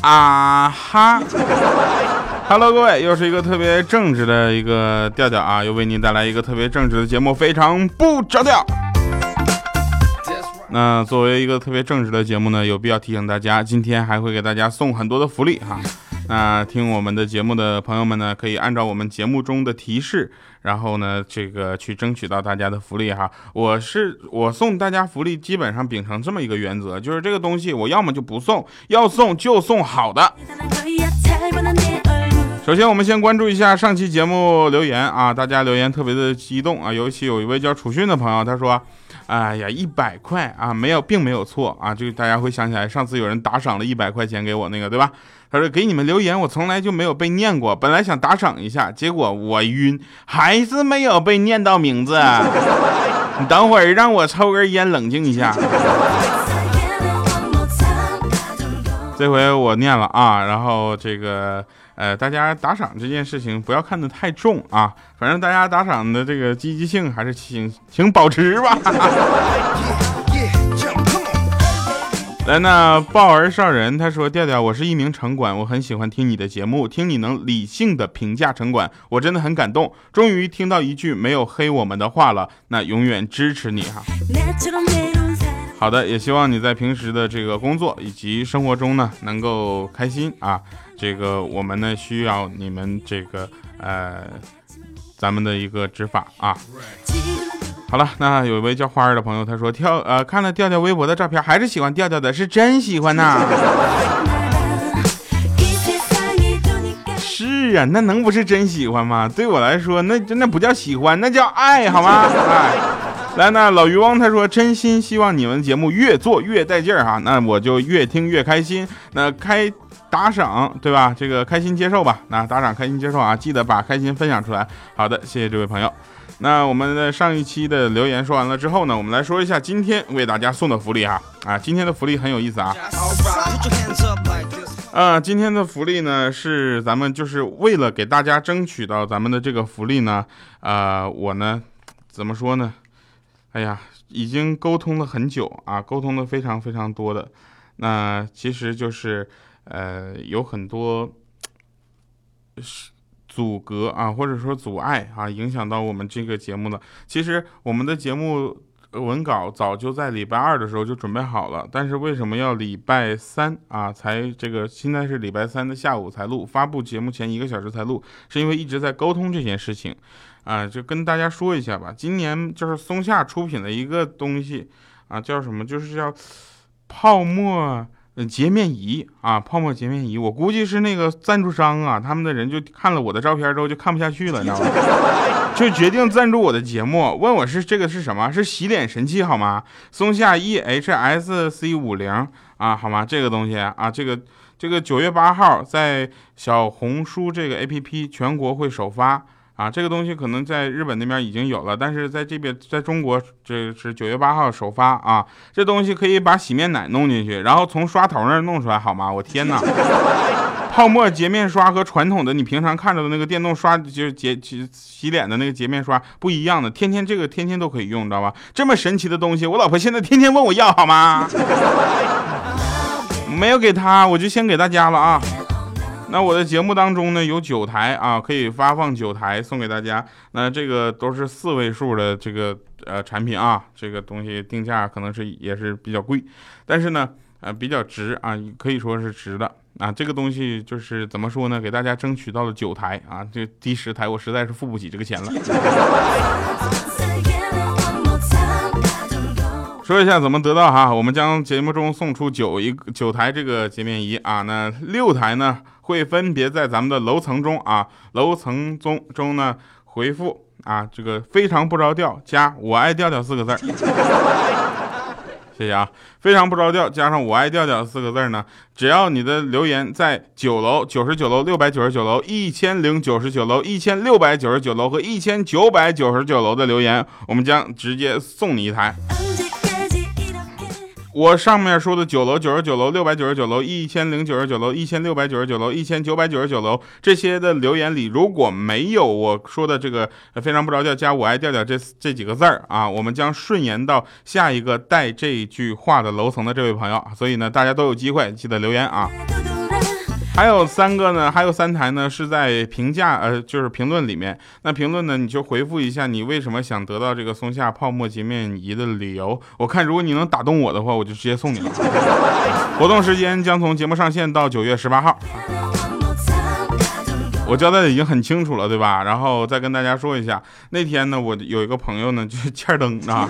啊哈，Hello，各位，又是一个特别正直的一个调调啊，又为您带来一个特别正直的节目，非常不着调。那作为一个特别正直的节目呢，有必要提醒大家，今天还会给大家送很多的福利哈。那听我们的节目的朋友们呢，可以按照我们节目中的提示。然后呢，这个去争取到大家的福利哈。我是我送大家福利，基本上秉承这么一个原则，就是这个东西我要么就不送，要送就送好的。首先，我们先关注一下上期节目留言啊，大家留言特别的激动啊，尤其有一位叫楚迅的朋友，他说：“哎呀，一百块啊，没有，并没有错啊。”就大家会想起来，上次有人打赏了一百块钱给我那个，对吧？他说：“给你们留言，我从来就没有被念过。本来想打赏一下，结果我晕，还是没有被念到名字。你 等会儿让我抽根烟，冷静一下。这回我念了啊，然后这个呃，大家打赏这件事情不要看得太重啊，反正大家打赏的这个积极性还是请请保持吧。”来，那豹儿少人他说：“调调，我是一名城管，我很喜欢听你的节目，听你能理性的评价城管，我真的很感动。终于听到一句没有黑我们的话了，那永远支持你哈。好的，也希望你在平时的这个工作以及生活中呢，能够开心啊。这个我们呢需要你们这个呃，咱们的一个执法啊。”好了，那有一位叫花儿的朋友，他说跳呃看了调调微博的照片，还是喜欢调调的，是真喜欢呐。是啊，那能不是真喜欢吗？对我来说，那那不叫喜欢，那叫爱好吗？哎，来，那老渔翁他说，真心希望你们节目越做越带劲儿哈，那我就越听越开心。那开打赏对吧？这个开心接受吧，那打赏开心接受啊，记得把开心分享出来。好的，谢谢这位朋友。那我们的上一期的留言说完了之后呢，我们来说一下今天为大家送的福利哈啊，今天的福利很有意思啊。啊，今天的福利呢是咱们就是为了给大家争取到咱们的这个福利呢，啊，我呢怎么说呢？哎呀，已经沟通了很久啊，沟通的非常非常多的，那其实就是呃有很多是。阻隔啊，或者说阻碍啊，影响到我们这个节目了。其实我们的节目文稿早就在礼拜二的时候就准备好了，但是为什么要礼拜三啊才这个？现在是礼拜三的下午才录，发布节目前一个小时才录，是因为一直在沟通这件事情啊。就跟大家说一下吧，今年就是松下出品的一个东西啊，叫什么？就是叫泡沫。洁面仪啊，泡沫洁面仪，我估计是那个赞助商啊，他们的人就看了我的照片之后就看不下去了，你知道吗？就决定赞助我的节目，问我是这个是什么？是洗脸神器好吗？松下 EHSC 五零啊，好吗？这个东西啊，这个这个九月八号在小红书这个 APP 全国会首发。啊，这个东西可能在日本那边已经有了，但是在这边，在中国这是九月八号首发啊。这东西可以把洗面奶弄进去，然后从刷头那儿弄出来，好吗？我天哪！泡沫洁面刷和传统的你平常看着的那个电动刷，就是洁洗洗脸的那个洁面刷不一样的，天天这个天天都可以用，你知道吧？这么神奇的东西，我老婆现在天天问我要，好吗？没有给她，我就先给大家了啊。那我的节目当中呢有九台啊，可以发放九台送给大家。那这个都是四位数的这个呃产品啊，这个东西定价可能是也是比较贵，但是呢呃比较值啊，可以说是值的啊。这个东西就是怎么说呢，给大家争取到了九台啊，这第十台我实在是付不起这个钱了。说一下怎么得到哈，我们将节目中送出九一九台这个洁面仪啊，那六台呢？会分别在咱们的楼层中啊，楼层中中呢回复啊，这个非常不着调加我爱调调四个字儿，谢谢啊，非常不着调加上我爱调调四个字儿呢，只要你的留言在九楼、九十九楼、六百九十九楼、一千零九十九楼、一千六百九十九楼和一千九百九十九楼的留言，我们将直接送你一台。我上面说的九楼、九十九楼、六百九十九楼、一千零九十九楼、一千六百九十九楼、一千九百九十九楼这些的留言里，如果没有我说的这个非常不着调加我爱调调这这几个字儿啊，我们将顺延到下一个带这句话的楼层的这位朋友。所以呢，大家都有机会，记得留言啊。还有三个呢，还有三台呢，是在评价呃，就是评论里面。那评论呢，你就回复一下你为什么想得到这个松下泡沫洁面仪的理由。我看如果你能打动我的话，我就直接送你了。活动时间将从节目上线到九月十八号。我交代的已经很清楚了，对吧？然后再跟大家说一下，那天呢，我有一个朋友呢，就是欠灯啊，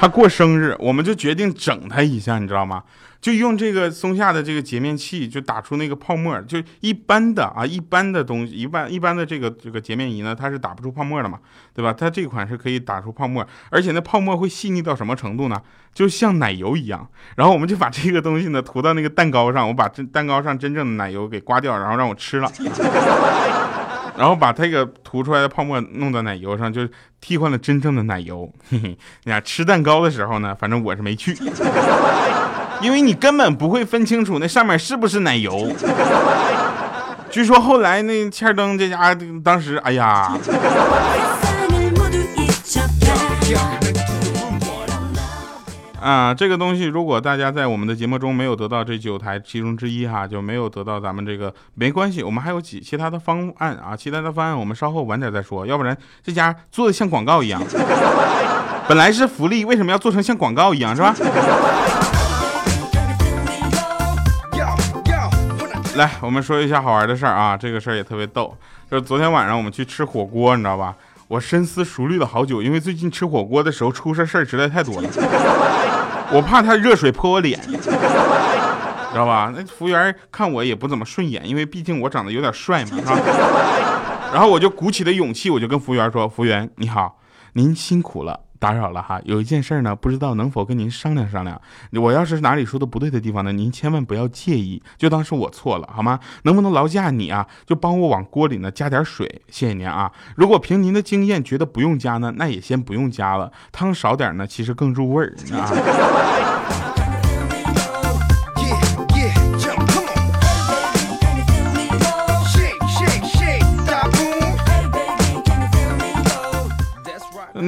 他过生日，我们就决定整他一下，你知道吗？就用这个松下的这个洁面器，就打出那个泡沫。就一般的啊，一般的东西，一般一般的这个这个洁面仪呢，它是打不出泡沫的嘛，对吧？它这款是可以打出泡沫，而且那泡沫会细腻到什么程度呢？就像奶油一样。然后我们就把这个东西呢涂到那个蛋糕上，我把这蛋糕上真正的奶油给刮掉，然后让我吃了，然后把这个涂出来的泡沫弄到奶油上，就替换了真正的奶油。嘿嘿，你看吃蛋糕的时候呢，反正我是没去。因为你根本不会分清楚那上面是不是奶油。据说后来那欠灯这家当时，哎呀，啊，这个东西如果大家在我们的节目中没有得到这九台其中之一哈，就没有得到咱们这个没关系，我们还有其其他的方案啊，其他的方案我们稍后晚点再说，要不然这家做的像广告一样。本来是福利，为什么要做成像广告一样，是吧？来，我们说一下好玩的事儿啊，这个事儿也特别逗，就是昨天晚上我们去吃火锅，你知道吧？我深思熟虑了好久，因为最近吃火锅的时候出事事儿实在太多了，我怕他热水泼我脸，知道吧？那服务员看我也不怎么顺眼，因为毕竟我长得有点帅嘛，是吧？然后我就鼓起了勇气，我就跟服务员说：“服务员你好，您辛苦了。”打扰了哈，有一件事呢，不知道能否跟您商量商量。我要是哪里说的不对的地方呢，您千万不要介意，就当是我错了，好吗？能不能劳驾你啊，就帮我往锅里呢加点水，谢谢您啊。如果凭您的经验觉得不用加呢，那也先不用加了，汤少点呢，其实更入味儿啊。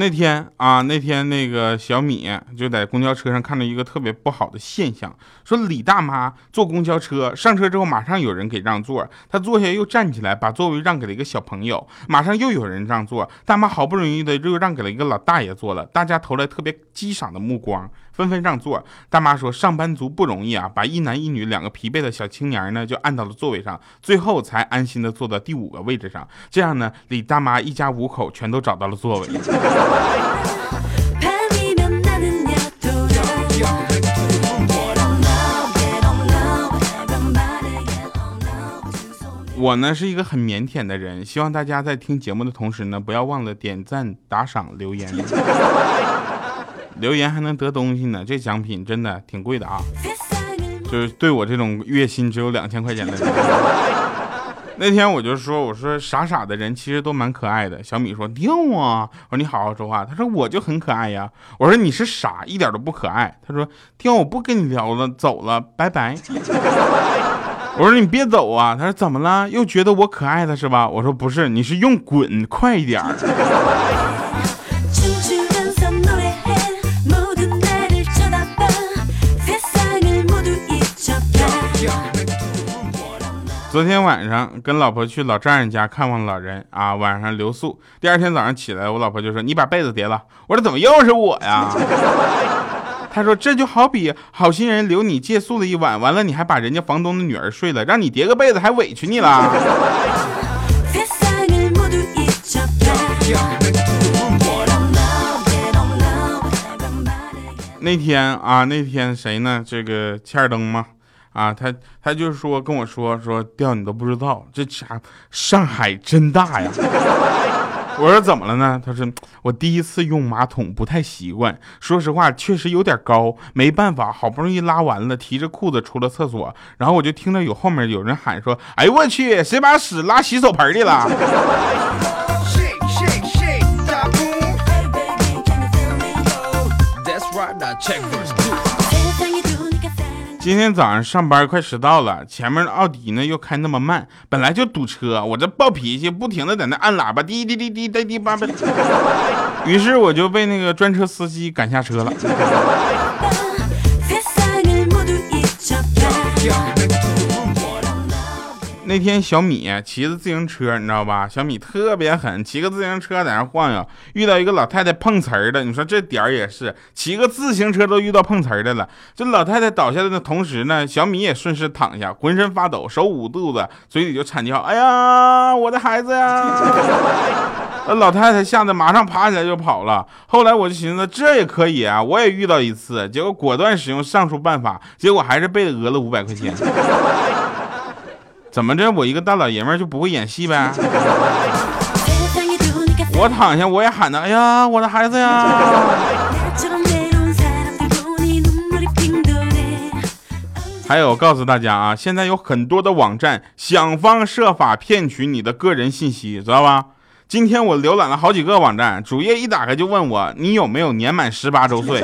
那天啊，那天那个小米就在公交车上看到一个特别不好的现象，说李大妈坐公交车上车之后，马上有人给让座，她坐下又站起来把座位让给了一个小朋友，马上又有人让座，大妈好不容易的又让给了一个老大爷坐了，大家投来特别激赏的目光。纷纷让座，大妈说：“上班族不容易啊，把一男一女两个疲惫的小青年呢，就按到了座位上，最后才安心的坐到第五个位置上。这样呢，李大妈一家五口全都找到了座位。”我呢是一个很腼腆的人，希望大家在听节目的同时呢，不要忘了点赞、打赏、留言。留言还能得东西呢，这奖品真的挺贵的啊！就是对我这种月薪只有两千块钱的人，那天我就说，我说傻傻的人其实都蛮可爱的。小米说掉啊，我说你好好说话。他说我就很可爱呀。我说你是傻，一点都不可爱。他说掉，我不跟你聊了，走了，拜拜。我说你别走啊。他说怎么了？又觉得我可爱了是吧？我说不是，你是用滚快一点。昨天晚上跟老婆去老丈人家看望老人啊，晚上留宿。第二天早上起来，我老婆就说：“你把被子叠了。”我说：“怎么又是我呀？” 他说：“这就好比好心人留你借宿了一晚，完了你还把人家房东的女儿睡了，让你叠个被子还委屈你了。” 那天啊，那天谁呢？这个欠儿灯吗？啊，他他就说跟我说说调你都不知道，这家上海真大呀。我说怎么了呢？他说我第一次用马桶不太习惯，说实话确实有点高，没办法，好不容易拉完了，提着裤子出了厕所，然后我就听到有后面有人喊说：“哎呦我去，谁把屎拉洗手盆里了？”今天早上上班快迟到了，前面的奥迪呢又开那么慢，本来就堵车，我这暴脾气，不停的在那按喇叭，滴滴滴滴滴滴叭叭，于是我就被那个专车司机赶下车了。那天小米骑着自行车，你知道吧？小米特别狠，骑个自行车在那晃悠，遇到一个老太太碰瓷儿的。你说这点儿也是，骑个自行车都遇到碰瓷儿的了。这老太太倒下来的同时呢，小米也顺势躺下，浑身发抖，手捂肚子，嘴里就惨叫：“哎呀，我的孩子呀！”那 老太太吓得马上爬起来就跑了。后来我就寻思，这也可以啊，我也遇到一次，结果果断使用上述办法，结果还是被讹了五百块钱。怎么着？我一个大老爷们就不会演戏呗？我躺下，我也喊他，哎呀，我的孩子呀！还有，告诉大家啊，现在有很多的网站想方设法骗取你的个人信息，知道吧？今天我浏览了好几个网站，主页一打开就问我，你有没有年满十八周岁？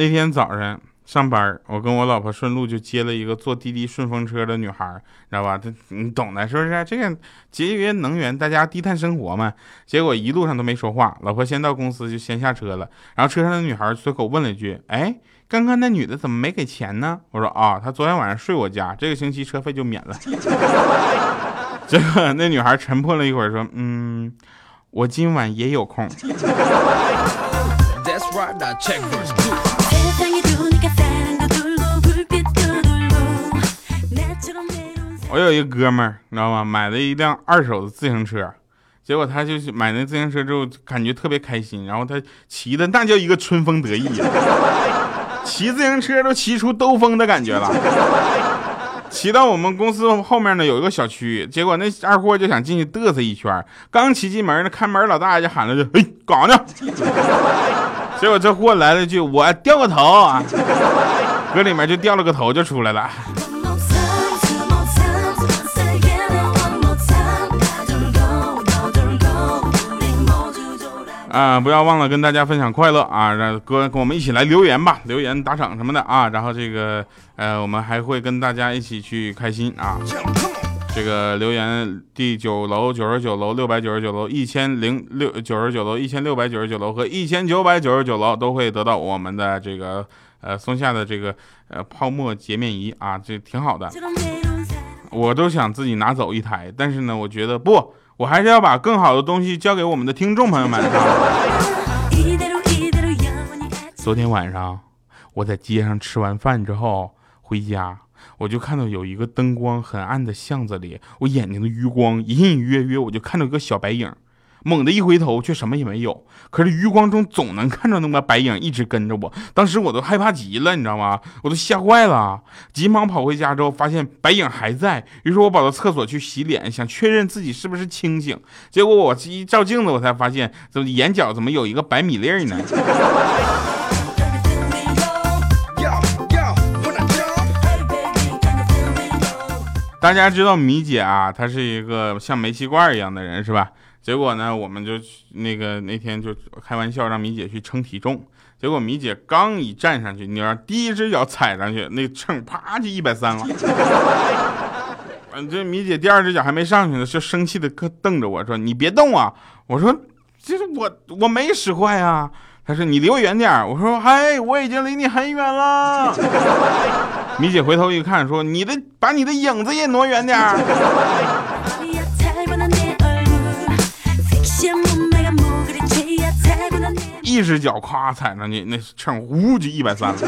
那天早上上班，我跟我老婆顺路就接了一个坐滴滴顺风车的女孩，知道吧？她你懂的，是不是？这个节约能源，大家低碳生活嘛。结果一路上都没说话，老婆先到公司就先下车了。然后车上的女孩随口问了一句：“哎，刚刚那女的怎么没给钱呢？”我说：“啊，她昨天晚上睡我家，这个星期车费就免了。”结果那女孩沉默了一会儿说：“嗯，我今晚也有空。” 我有一个哥们儿，你知道吗？买了一辆二手的自行车，结果他就是买那自行车之后，感觉特别开心，然后他骑的那叫一个春风得意呀，骑自行车都骑出兜风的感觉了。骑到我们公司后面呢，有一个小区，结果那二货就想进去嘚瑟一圈，刚骑进门，呢看门老大爷就喊了句：“哎，干啥呢？”结果这货来了句：“我掉个头啊！” 搁里面就掉了个头就出来了。啊，不要忘了跟大家分享快乐啊！让哥跟我们一起来留言吧，留言打赏什么的啊。然后这个呃，我们还会跟大家一起去开心啊。这个留言第九楼、九十九楼、六百九十九楼、一千零六九十九楼、一千六百九十九楼和一千九百九十九楼都会得到我们的这个呃松下的这个呃泡沫洁面仪啊，这挺好的。我都想自己拿走一台，但是呢，我觉得不。我还是要把更好的东西交给我们的听众朋友们。昨天晚上我在街上吃完饭之后回家，我就看到有一个灯光很暗的巷子里，我眼睛的余光隐隐约约，我就看到一个小白影。猛地一回头，却什么也没有。可是余光中总能看到那么白影一直跟着我，当时我都害怕极了，你知道吗？我都吓坏了，急忙跑回家之后，发现白影还在。于是我跑到厕所去洗脸，想确认自己是不是清醒。结果我一照镜子，我才发现怎么眼角怎么有一个白米粒呢？大家知道米姐啊，她是一个像煤气罐一样的人，是吧？结果呢，我们就那个那天就开玩笑让米姐去称体重，结果米姐刚一站上去，你让第一只脚踩上去，那秤啪就一百三了。嗯，这米姐第二只脚还没上去呢，就生气的可瞪着我说：“你别动啊！”我说：“就是我我没使坏啊。”她说：“你离我远点儿我说：“嗨，我已经离你很远了。” 米姐回头一看，说：“你的把你的影子也挪远点儿 一只脚咵踩上去，那秤呜就一百三了。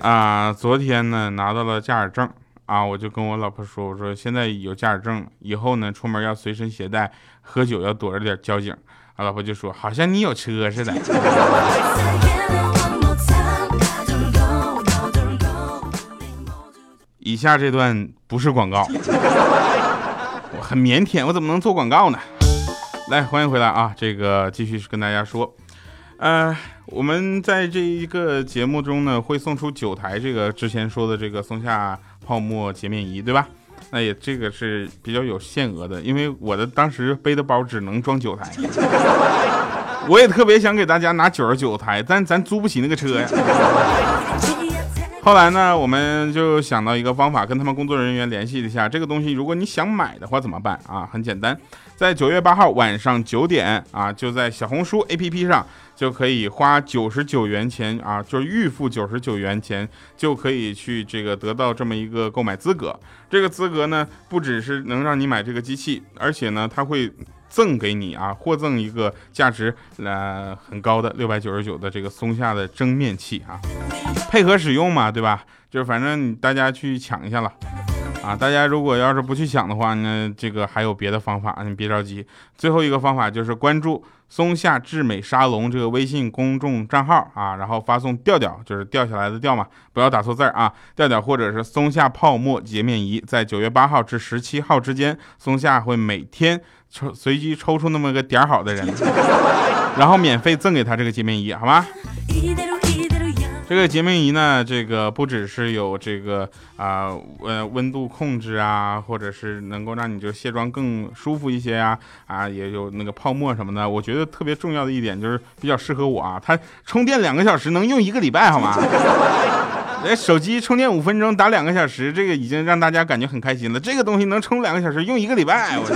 啊，昨天呢拿到了驾驶证啊，我就跟我老婆说，我说现在有驾驶证，以后呢出门要随身携带，喝酒要躲着点交警。啊，老婆就说好像你有车似的。以下这段不是广告。我很腼腆，我怎么能做广告呢？来，欢迎回来啊！这个继续跟大家说，呃，我们在这一个节目中呢，会送出九台这个之前说的这个松下泡沫洁面仪，对吧？那也这个是比较有限额的，因为我的当时背的包只能装九台，我也特别想给大家拿九十九台，但咱租不起那个车呀。后来呢，我们就想到一个方法，跟他们工作人员联系一下，这个东西如果你想买的话怎么办啊？很简单，在九月八号晚上九点啊，就在小红书 APP 上就可以花九十九元钱啊，就是预付九十九元钱就可以去这个得到这么一个购买资格。这个资格呢，不只是能让你买这个机器，而且呢，它会。赠给你啊，获赠一个价值呃很高的六百九十九的这个松下的蒸面器啊，配合使用嘛，对吧？就是反正大家去抢一下了啊！大家如果要是不去抢的话呢，这个还有别的方法，你别着急。最后一个方法就是关注松下智美沙龙这个微信公众账号啊，然后发送调调，就是掉下来的调嘛，不要打错字啊，调调或者是松下泡沫洁面仪，在九月八号至十七号之间，松下会每天。抽随机抽出那么个点儿好的人，然后免费赠给他这个洁面仪，好吗？这个洁面仪呢，这个不只是有这个啊呃温度控制啊，或者是能够让你就卸妆更舒服一些呀啊，也有那个泡沫什么的。我觉得特别重要的一点就是比较适合我啊，它充电两个小时能用一个礼拜，好吗？哎，手机充电五分钟打两个小时，这个已经让大家感觉很开心了。这个东西能充两个小时，用一个礼拜，我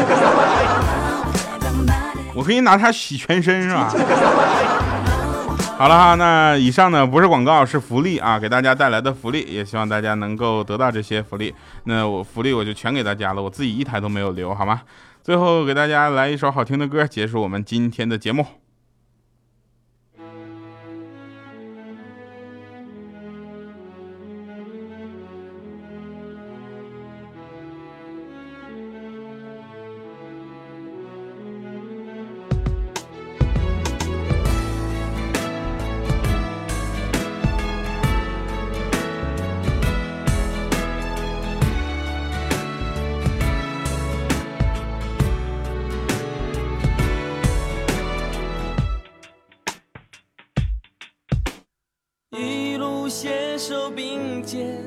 我可以拿它洗全身，是吧？好了哈，那以上呢不是广告，是福利啊，给大家带来的福利，也希望大家能够得到这些福利。那我福利我就全给大家了，我自己一台都没有留，好吗？最后给大家来一首好听的歌，结束我们今天的节目。一路携手并肩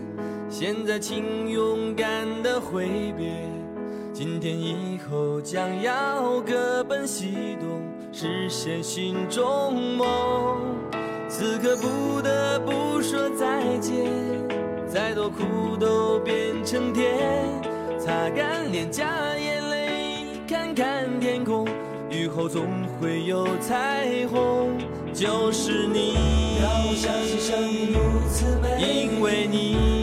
现在，请勇敢的挥别。今天以后将要各奔西东，实现心中梦。此刻不得不说再见，再多苦都变成甜。擦干脸颊眼泪，看看天空，雨后总会有彩虹。就是你，让我相信生命如此美，因为你。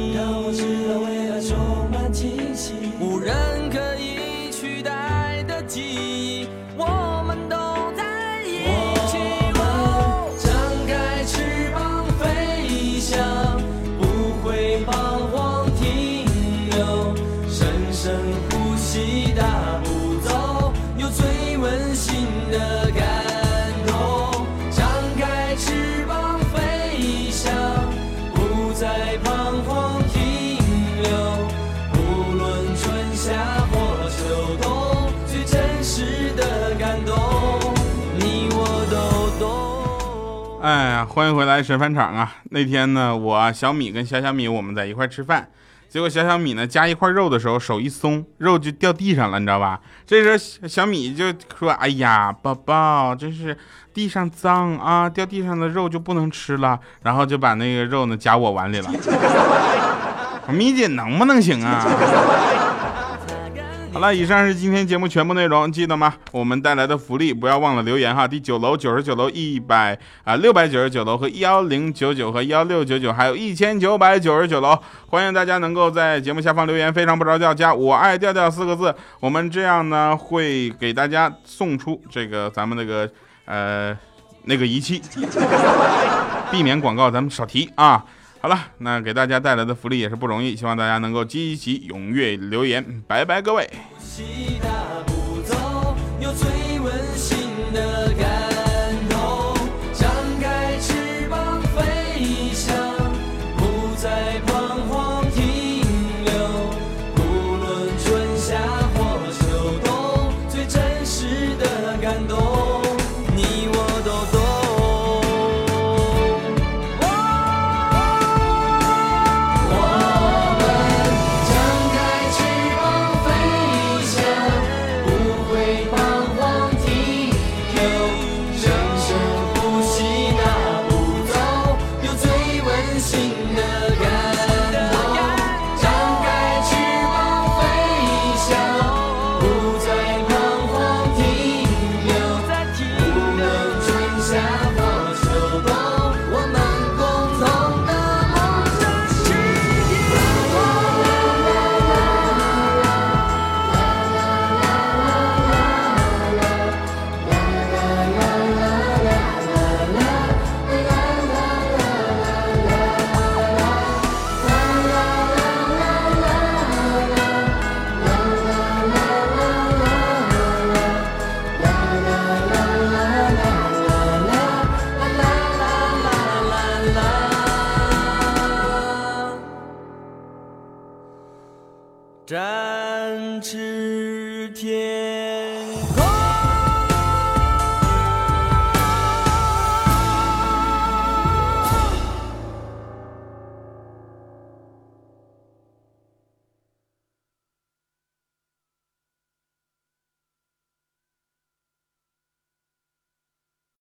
欢迎回来神饭场啊！那天呢，我小米跟小小米我们在一块吃饭，结果小小米呢夹一块肉的时候手一松，肉就掉地上了，你知道吧？这时候小米就说：“哎呀，宝宝，这是地上脏啊，掉地上的肉就不能吃了。”然后就把那个肉呢夹我碗里了。米姐能不能行啊？好了，以上是今天节目全部内容，记得吗？我们带来的福利不要忘了留言哈。第九楼、九十九楼、一百啊六百九十九楼和幺零九九和幺六九九，还有一千九百九十九楼，欢迎大家能够在节目下方留言，非常不着调加我爱调调四个字，我们这样呢会给大家送出这个咱们那个呃那个仪器，避免广告咱们少提啊。好了，那给大家带来的福利也是不容易，希望大家能够积极踊跃留言，拜拜各位。